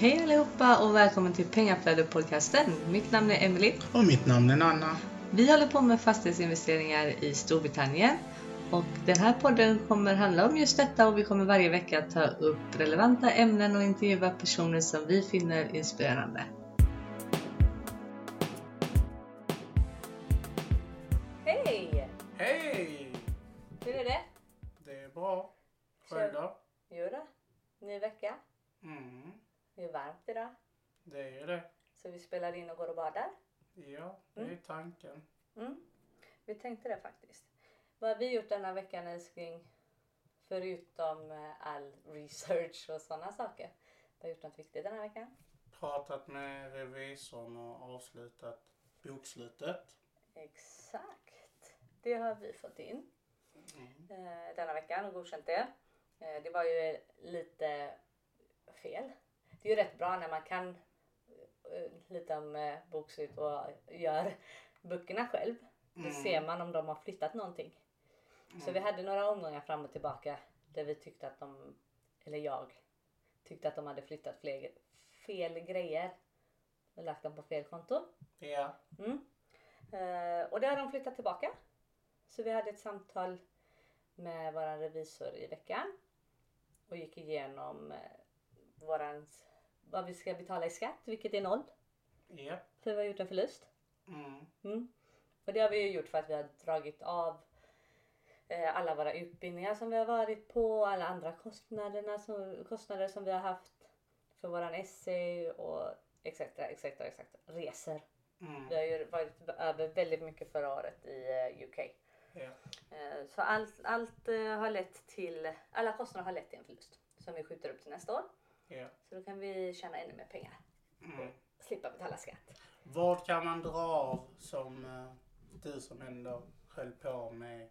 Hej allihopa och välkommen till Pengaflödet-podcasten. Mitt namn är Emily. Och mitt namn är Nanna. Vi håller på med fastighetsinvesteringar i Storbritannien. Och den här podden kommer handla om just detta och vi kommer varje vecka ta upp relevanta ämnen och intervjua personer som vi finner inspirerande. Hej! Hej! Hur är det? Det är bra. Själv då? Jo då. Ny vecka. Mm, Det är varmt idag. det är det. Så vi spelar in och går och badar. Ja, det är tanken. Mm. Vi tänkte det faktiskt. Vad har vi gjort denna veckan älskling? Förutom eh, all research och sådana saker. Vi har gjort något viktigt denna veckan. Pratat med revisorn och avslutat bokslutet. Exakt. Det har vi fått in Mm. eh, denna veckan och godkänt det. Eh, det var ju lite fel. Det är ju rätt bra när man kan eh, lite om eh, bokslut och gör böckerna själv. Då Mm. ser man om de har flyttat någonting. Så vi hade några omgångar fram och tillbaka där vi tyckte att de, eller jag, tyckte att de hade flyttat fler, fel grejer och lagt dem på fel konto. Ja, Mm. Eh, och det har de flyttat tillbaka. Så vi hade ett samtal med vår revisor i veckan och gick igenom eh, våran, vad vi ska betala i skatt, vilket är noll. ja. För vi har gjort en förlust. Mm. Mm. Och det har vi ju gjort för att vi har dragit av eh, alla våra utbildningar som vi har varit på, alla andra kostnaderna som, kostnader som vi har haft för våran essay och etc. etc. etc. resor. Mm. Vi har ju varit över väldigt mycket förra året i eh, UK. Eh, så allt, allt eh, har lett till, alla kostnader har lett till en förlust som vi skjuter upp till nästa år. Ja. Så då kan vi tjäna ännu mer pengar. Mm. Slippa betala skatt. Vad kan man dra av som eh, du som ändå höll på med?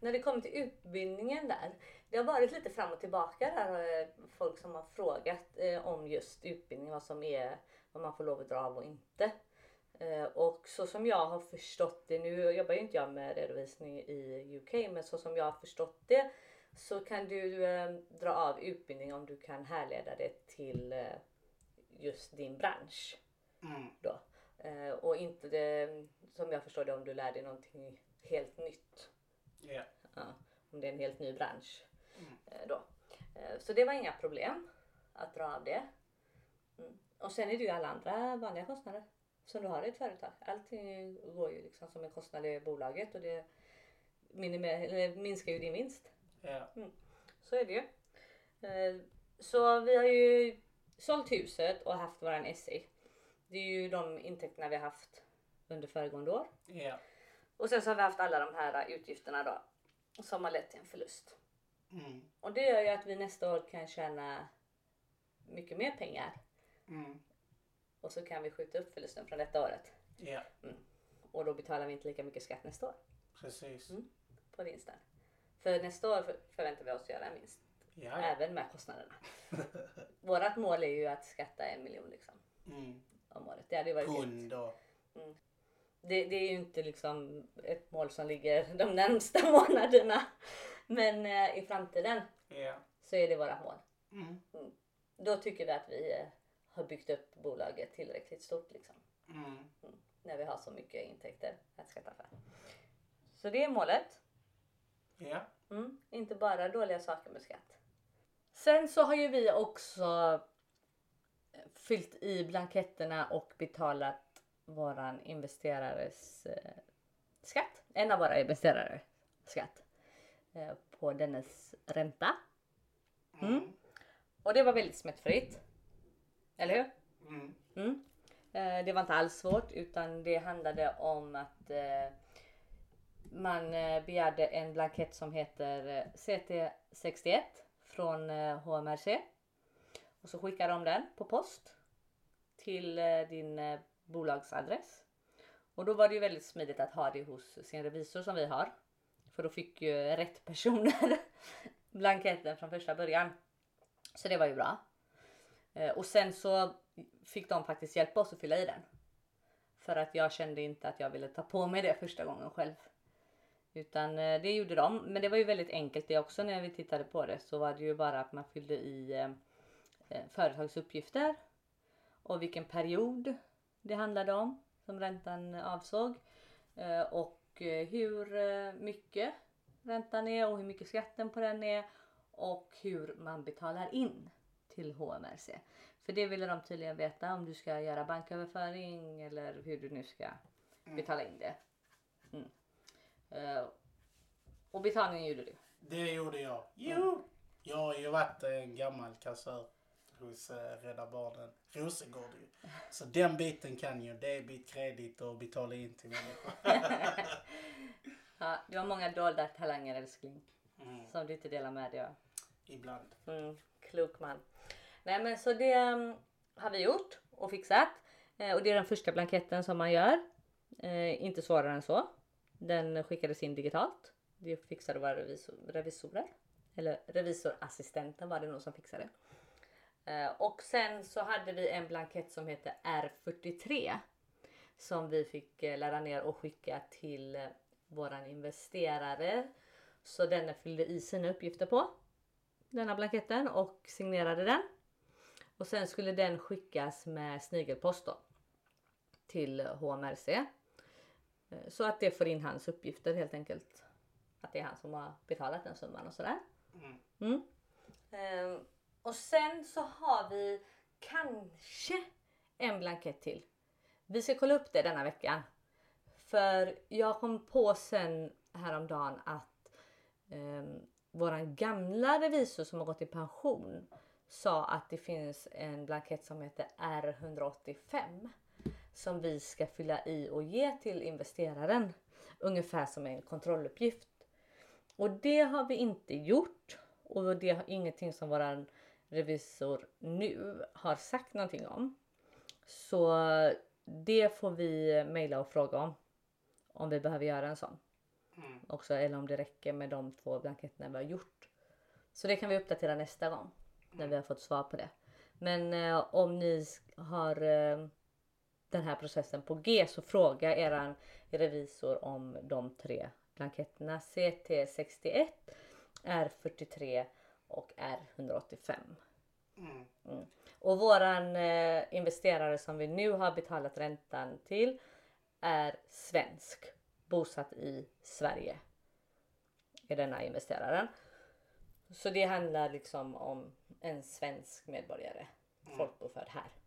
När det kommer till utbildningen där. Det har varit lite fram och tillbaka där. eh, Folk som har frågat eh, om just utbildning, vad som är, vad man får lov att dra av och inte. Eh, och så som jag har förstått det, nu jobbar ju inte jag med redovisning i UK, men så som jag har förstått det så kan du eh, dra av utbildning om du kan härleda det till eh, just din bransch Mm. då. Eh, och inte det, som jag förstår det om du lär dig någonting helt nytt. Ja. Ja, om det är en helt ny bransch. Mm. Eh, då. Eh, så det var inga problem att dra av det. Mm. Och sen är det ju alla andra vanliga kostnader som du har i ett företag. Allting går ju liksom som en kostnad i bolaget och det minimer- minskar ju din vinst. Ja. Så är det ju. Eh, Så vi har ju sålt huset och haft våran essay. Det är ju de intäkterna vi har haft under föregående år. Ja. Och sen så har vi haft alla de här utgifterna då som har lett till en förlust. Mm. Och det gör ju att vi nästa år kan tjäna mycket mer pengar Mm. och så kan vi skjuta upp förlusten från detta året. Ja. Och då betalar vi inte lika mycket skatt nästa år Precis. Mm. på vinsten. För nästa år för- förväntar vi oss att göra en vinst. Ja. Även med kostnaderna. Vårat mål är ju att skatta en miljon liksom Mm. om året. Det hade ju varit Pund då. det, det är ju inte liksom ett mål som ligger de närmsta månaderna. Men eh, i framtiden Ja. så är det våra mål. Mm. Då tycker vi att vi eh, har byggt upp bolaget tillräckligt stort liksom. Mm. När vi har så mycket intäkter att skatta för. Så det är målet. Ja. Mm. Inte bara dåliga saker med skatt. Sen så har ju vi också eh, fyllt i blanketterna och betalat våran investerares eh, skatt. En av våra investerare skatt. Eh, på dennes ränta. Mm. Och det var väldigt smärtfritt. Eller hur? Mm. Mm. Eh, det var inte alls svårt utan det handlade om att man eh, begärde en blankett som heter eh, CT61 från eh, HMRC. Och så skickar de den på post till din bolagsadress. Och då var det ju väldigt smidigt att ha det hos sin revisor som vi har. För då fick ju rätt personer blanketten från första början. Så det var ju bra. Och sen så fick de faktiskt hjälpa oss att fylla i den. För att jag kände inte att jag ville ta på mig det första gången själv. Utan eh, det gjorde de. Men det var ju väldigt enkelt det också när vi tittade på det. Så var det ju bara att man fyllde i eh, eh, företagsuppgifter och vilken period det handlade om som räntan avsåg. Och hur mycket räntan är och hur mycket skatten på den är och hur man betalar in till HMRC. För det ville de tydligen veta om du ska göra banköverföring eller hur du nu ska betala in det. Mm. Eh, och betalningen gjorde du. Det gjorde jag. Jo! Jag har ju varit en gammal kassör hos eh, Rädda Barnen Rosengård ju. Så den biten kan ju debit, kredit och betala in till människor. Ja, du har många dolda talanger älskling. Mm. Som du inte delar med dig av. Ibland. Mm, klok man. Nej men så det um, har vi gjort och fixat. Eh, och det är den första blanketten som man gör. Eh, inte svårare än så. Den skickades in digitalt. Det fixade våra revisor, revisorer. Eller revisorassistenten var det nog som fixade. Eh, och sen så hade vi en blankett som heter R43. Som vi fick lära ladda ner och skicka till eh, våran investerare. Så den fyllde i sina uppgifter på denna blanketten och signerade den. Och sen skulle den skickas med snigelpost då, till HMRC. Eh, Så att det får in hans uppgifter helt enkelt. Att det är han som har betalat den summan och sådär. Mm. Mm. Ehm, och sen så har vi kanske en blankett till. Vi ska kolla upp det denna veckan. För jag kom på sen häromdagen att um, våran gamla revisor som har gått i pension sa att det finns en blankett som heter R185 som vi ska fylla i och ge till investeraren. Ungefär som en kontrolluppgift. Och det har vi inte gjort och det är ingenting som våran revisor nu har sagt någonting om. Så det får vi mejla och fråga om. Om vi behöver göra en sån Mm. också eller om det räcker med de två blanketterna vi har gjort. Så det kan vi uppdatera nästa gång när vi har fått svar på det. Men eh, om ni har eh, den här processen på G så fråga eran revisor om de tre blanketterna CT61, R43 och R185. Mm. Och våran eh, investerare som vi nu har betalat räntan till är svensk, bosatt i Sverige. Är denna investeraren. Så det handlar liksom om en svensk medborgare, folkbokförd här.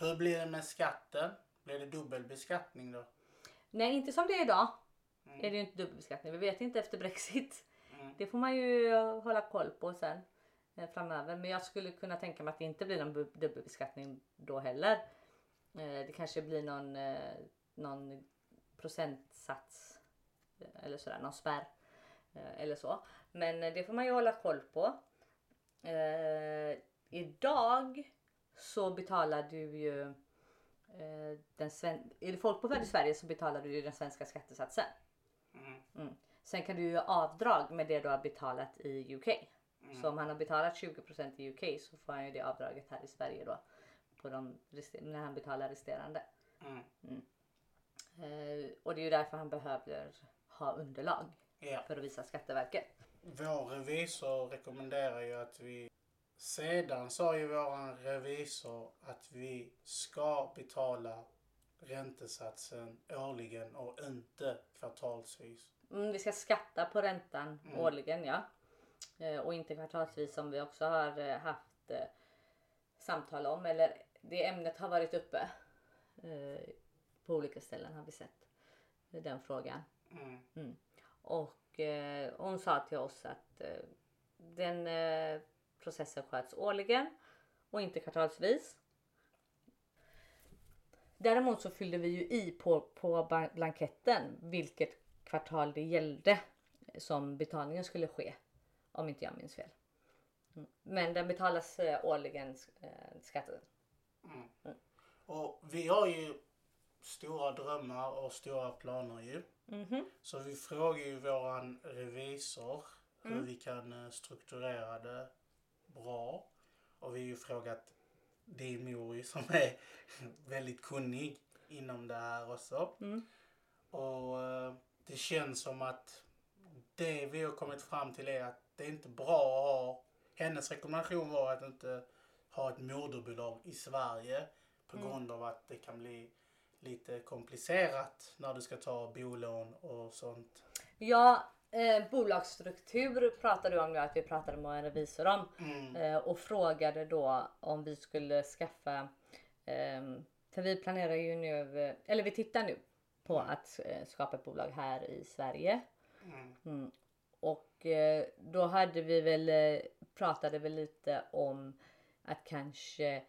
Hur blir det med skatten? Blir det dubbelbeskattning då? Nej, inte som det är idag. Är det ju inte dubbelbeskattning. Vi vet inte efter Brexit. Mm. Det får man ju hålla koll på sen eh, framöver. Men jag skulle kunna tänka mig att det inte blir någon dubbelbeskattning då heller. Eh, det kanske blir någon, eh, någon procentsats eller sådär, någon spärr eller så. Men det får man ju hålla koll på. Idag så betalar du ju eh, den sven- är du folkbokförd i Sverige så betalar du ju den svenska skattesatsen. Mm. Sen kan du ju avdrag med det du har betalat i UK. Mm. Så om han har betalat 20% i UK så får han ju det avdraget här i Sverige då. På de, när han betalar resterande. Mm. Eh, och det är ju därför han behöver ha underlag Ja. för att visa Skatteverket. Vår revisor rekommenderar ju att vi... Sedan sa ju våran revisor att vi ska betala räntesatsen årligen och inte kvartalsvis. Mm, vi ska skatta på räntan Mm. årligen ja. Eh, och inte kvartalsvis som vi också har eh, haft eh, samtal om. Eller det ämnet har varit uppe. På olika ställen har vi sett den frågan. Mm. Och eh, hon sa till oss att den processen sköts årligen och inte kvartalsvis. Däremot så fyllde vi ju i på, på blanketten vilket kvartal det gällde som betalningen skulle ske. Om inte jag minns fel. Mm. Men den betalas eh, årligen eh, skatten. Mm. Och vi har ju stora drömmar och stora planer ju. Mhm. Så vi frågar ju våran revisor hur Mm. vi kan eh, strukturera det bra. Och vi har ju frågat din mor som är väldigt kunnig inom det här också. Mm. Och eh, det känns som att det vi har kommit fram till är att det är inte bra att ha, hennes rekommendation var att inte ha ett moderbolag i Sverige på grund av att det kan bli lite komplicerat när du ska ta bolån och sånt. Ja, eh, bolagsstruktur pratade du om att vi pratade med en revisor om Mm. eh, och frågade då om vi skulle skaffa ehm, för vi planerar ju nu, eh, eller vi tittar nu på att eh, skapa ett bolag här i Sverige. Mm. Mm. Och eh, då hade vi väl, eh, pratade vi lite om att kanske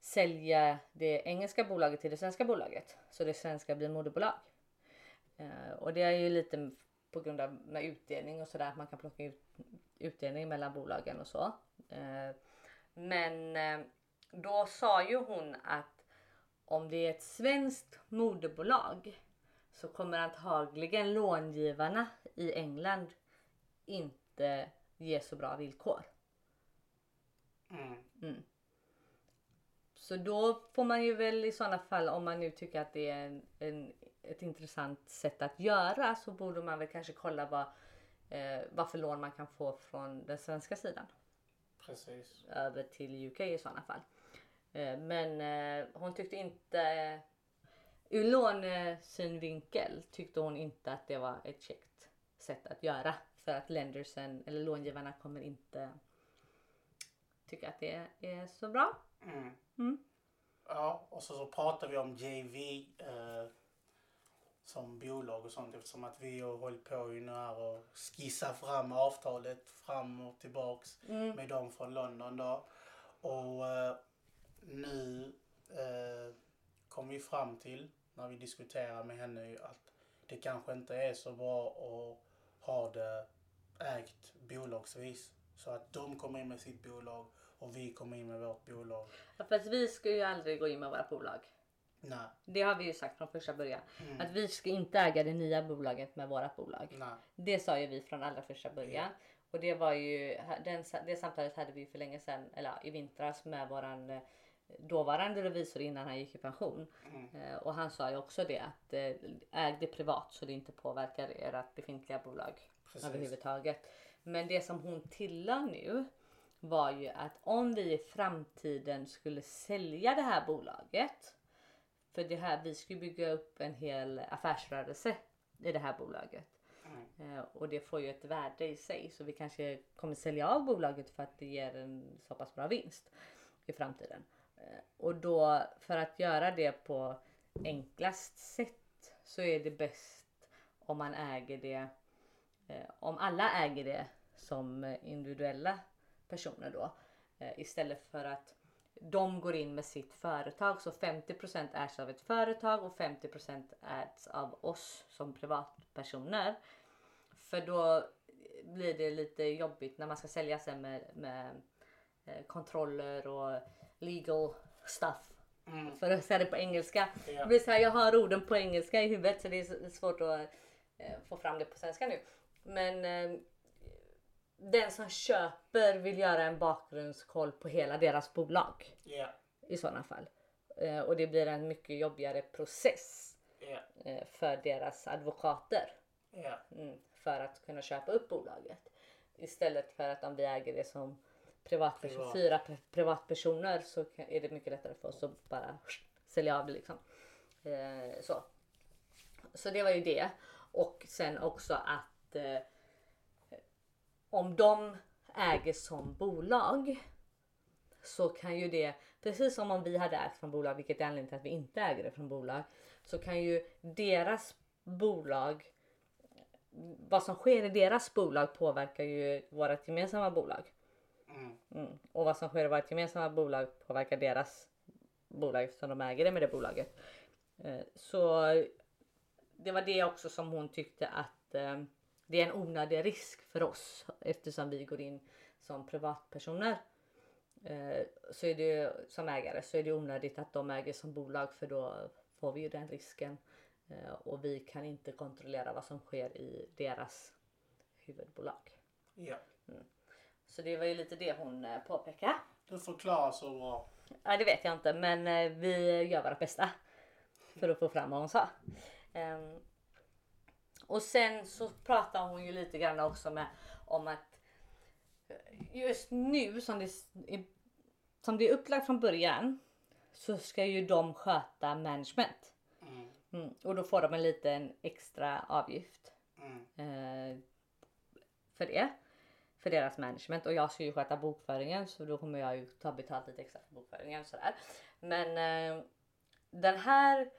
sälja det engelska bolaget till det svenska bolaget. Så det svenska blir moderbolag. Eh, och det är ju lite på grund av med utdelning och sådär att man kan plocka ut utdelning mellan bolagen och så. Eh, men eh, då sa ju hon att om det är ett svenskt moderbolag så kommer antagligen långivarna i England inte ge så bra villkor. Mm. Så då får man ju väl i sådana fall om man nu tycker att det är en, en, ett intressant sätt att göra så borde man väl kanske kolla vad, eh, vad för lån man kan få från den svenska sidan Precis. över till UK i sådana fall. Eh, men eh, hon tyckte inte ur lånesynvinkel tyckte hon inte att det var ett käckt sätt att göra för att ländersen eller långivarna kommer inte tycka att det är så bra. Mm. Mm. Ja, och så, så pratar vi om JV eh, som bolag och sånt eftersom att vi har hållit på ju nu här och skissat fram avtalet fram och tillbaks Mm. med dem från London då. Och eh, nu eh, kom vi fram till när vi diskuterade med henne att det kanske inte är så bra att ha det ägt bolagsvis. Så att de kommer in med sitt bolag och vi kommer in med vårt bolag. Ja, För att vi ska ju aldrig gå in med våra bolag. Nej, Det har vi ju sagt från första början. Mm. Att vi ska inte äga det nya bolaget med våra bolag. nej. Det sa ju vi från allra första början. Och det var ju, den, det samtalet hade vi för länge sedan, eller i vintras med våran eh, dåvarande revisor innan han gick i pension. Mm. Eh, och han sa ju också det att eh, äg det privat så det inte påverkar ert befintliga bolag Precis. överhuvudtaget. Men det som hon tillade nu var ju att om vi i framtiden skulle sälja det här bolaget. För det här, vi ska ju bygga upp en hel affärsrörelse i det här bolaget. Mm. Eh, och det får ju ett värde i sig så vi kanske kommer sälja av bolaget för att det ger en så pass bra vinst i framtiden. Eh, och då för att göra det på enklast sätt så är det bäst om man äger det, eh, om alla äger det som individuella personer då. Istället för att de går in med sitt företag så 50% ägs av ett företag och 50% ägs av oss som privatpersoner. För då blir det lite jobbigt när man ska sälja sen med, med eh, kontroller och legal stuff. Mm. För att säga det på engelska. Ja. Det blir så här, jag har orden på engelska i huvudet så det är svårt att eh, få fram det på svenska nu. Men eh, den som köper vill göra en bakgrundskoll på hela deras bolag Ja. i sådana fall. Eh, och det blir en mycket jobbigare process eh, för deras advokater Ja. mm, för att kunna köpa upp bolaget. Istället för att om vi äger det som privatperson, Privat. fyra pri- privatpersoner så är det mycket lättare för oss att bara sälja av det liksom. Eh, så. så det var ju det. Och sen också att eh, om de äger som bolag så kan ju det, precis som om vi hade ägt från bolag, vilket är anledningen till att vi inte äger det från bolag, så kan ju deras bolag, vad som sker i deras bolag påverkar ju vårt gemensamma bolag. Mm. Mm. Och vad som sker i vårt gemensamma bolag påverkar deras bolag eftersom de äger det med det bolaget. Eh, Så det var det också som hon tyckte att eh, det är en onödig risk för oss eftersom vi går in som privatpersoner. Eh, Så är det som ägare så är det onödigt att de äger som bolag för då får vi ju den risken. Eh, Och vi kan inte kontrollera vad som sker i deras huvudbolag. ja. Så det var ju lite det hon eh, påpekade. Du förklarar så bra. Ja, det vet jag inte, men eh, vi gör vårt bästa för att få fram vad hon sa. Ehm, och sen så pratar hon ju lite grann också med om att just nu som det, som det är upplagt från början så ska ju de sköta management. Mm. Mm. Och då får de en liten extra avgift Mm. eh, för det. För deras management och jag ska ju sköta bokföringen så då kommer jag ju ta betalt lite extra för bokföringen sådär. Men eh, den här,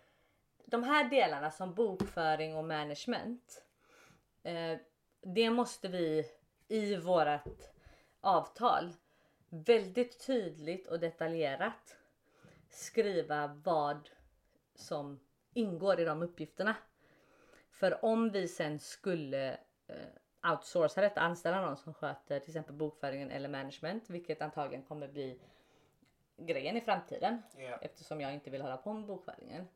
de här delarna som bokföring och management. Eh, det måste vi i vårat avtal väldigt tydligt och detaljerat skriva vad som ingår i de uppgifterna. För om vi sen skulle eh, outsourca detta, anställa någon som sköter till exempel bokföringen eller management, vilket antagligen kommer bli grejen i framtiden Ja. eftersom jag inte vill hålla på med bokföringen.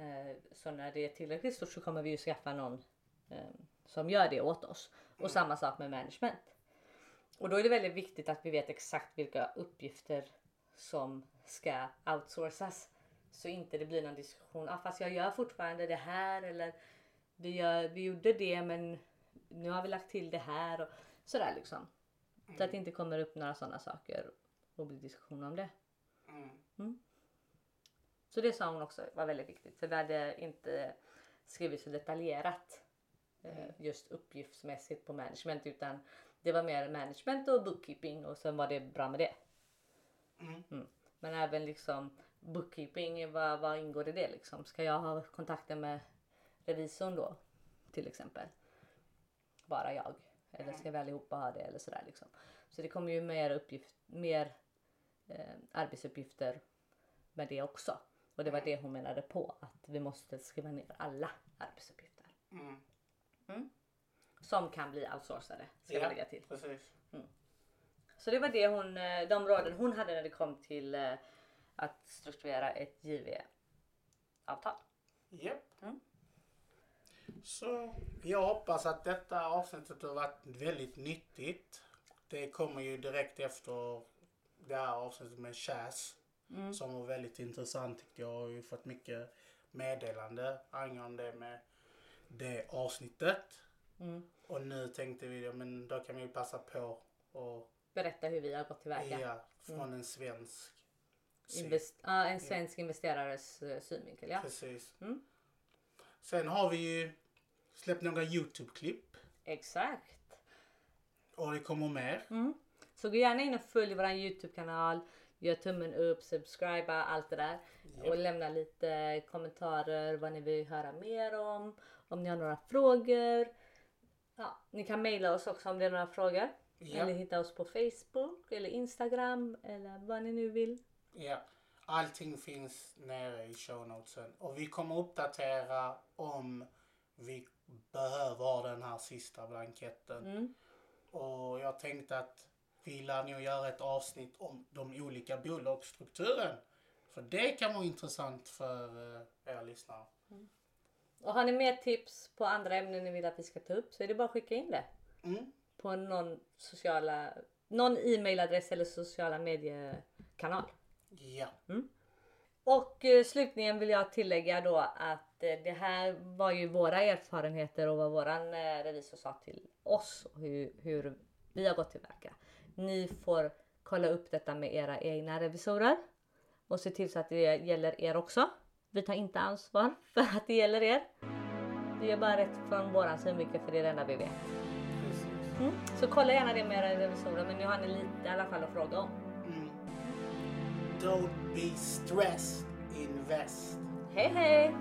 Eh, så när det är tillräckligt stort så kommer vi ju skaffa någon eh, som gör det åt oss. Och samma sak med management. Och då är det väldigt viktigt att vi vet exakt vilka uppgifter som ska outsourcas. Så inte det blir någon diskussion, ah, fast jag gör fortfarande det här eller vi, gör, vi gjorde det men nu har vi lagt till det här och sådär liksom. Så att det inte kommer upp några sådana saker och blir diskussion om det. Mm. Så det sa hon också var väldigt viktigt för vi hade inte skrivit så detaljerat eh, just uppgiftsmässigt på management utan det var mer management och bookkeeping och sen var det bra med det. Mm. Men även liksom bookkeeping, vad, vad ingår i det liksom? Ska jag ha kontakter med revisorn då till exempel? Bara jag? Eller ska vi allihopa ha det eller sådär liksom? Så det kommer ju mer uppgift, mer eh, arbetsuppgifter med det också. Och det var det hon menade på att vi måste skriva ner alla arbetsuppgifter Mm. som kan bli outsourcade. Ska Ja. lägga till. Precis. Så det var det hon, eh, de råden hon hade när det kom till eh, att strukturera ett JV-avtal. Japp. Mm. Så jag hoppas att detta avsnittet har varit väldigt nyttigt. Det kommer ju direkt efter det här avsnittet med Chas. Mm. Som var väldigt intressant tyckte jag. Jag har ju fått mycket meddelande angående det med det avsnittet. Mm. Och nu tänkte vi, ja, men då kan vi passa på och Berätta hur vi har gått tillväga. ja, från en svensk. Invest- ja, en svensk investerares eh, synvinkel. Ja. Precis. Mm. Sen har vi ju släppt några Youtube-klipp. Exakt. Och det kommer mer. Mm. Så gå gärna in och följ vår Youtube-kanal. Gör tummen upp, subscriba, allt det där. Och lämna lite kommentarer vad ni vill höra mer om. Om ni har några frågor. Ja, ni kan mejla oss också om det är några frågor. Ja. Eller hitta oss på Facebook eller Instagram eller vad ni nu vill. Ja. Allting finns nere i show notesen. Och vi kommer uppdatera om vi behöver den här sista blanketten. Mm. Och jag tänkte att vi lär nog göra ett avsnitt om de olika bolagsstrukturen. För det kan vara intressant för eh, er lyssnare. Och har ni mer tips på andra ämnen ni vill att vi ska ta upp så är det bara att skicka in det. Mm. På någon sociala, någon e-mailadress eller sociala mediekanal. Ja. Och eh, slutligen vill jag tillägga då att eh, det här var ju våra erfarenheter och vad våran eh, revisor sa till oss och hur, hur vi har gått tillväga. Ni får kolla upp detta med era egna revisorer och se till så att det gäller er också. Vi tar inte ansvar för att det gäller er. Vi gör bara rätt från våran synvinkel för det är det enda vi vet. Mm. Så kolla gärna det med era revisorer men nu har ni lite i alla fall att fråga om. Mm. Don't be stressed, invest. Hej hej!